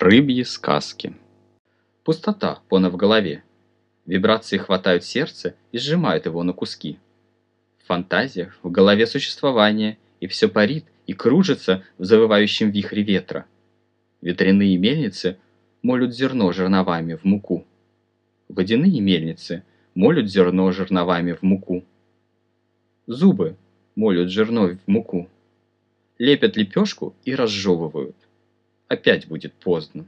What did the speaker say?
Рыбьи сказки. Пустота пона в голове. Вибрации хватают сердце и сжимают его на куски. В фантазиях в голове существование, и все парит и кружится в завывающем вихре ветра. Ветряные мельницы молют зерно жерновами в муку. Водяные мельницы молют зерно жерновами в муку. Зубы молют зерно в муку. Лепят лепешку и разжевывают опять будет поздно.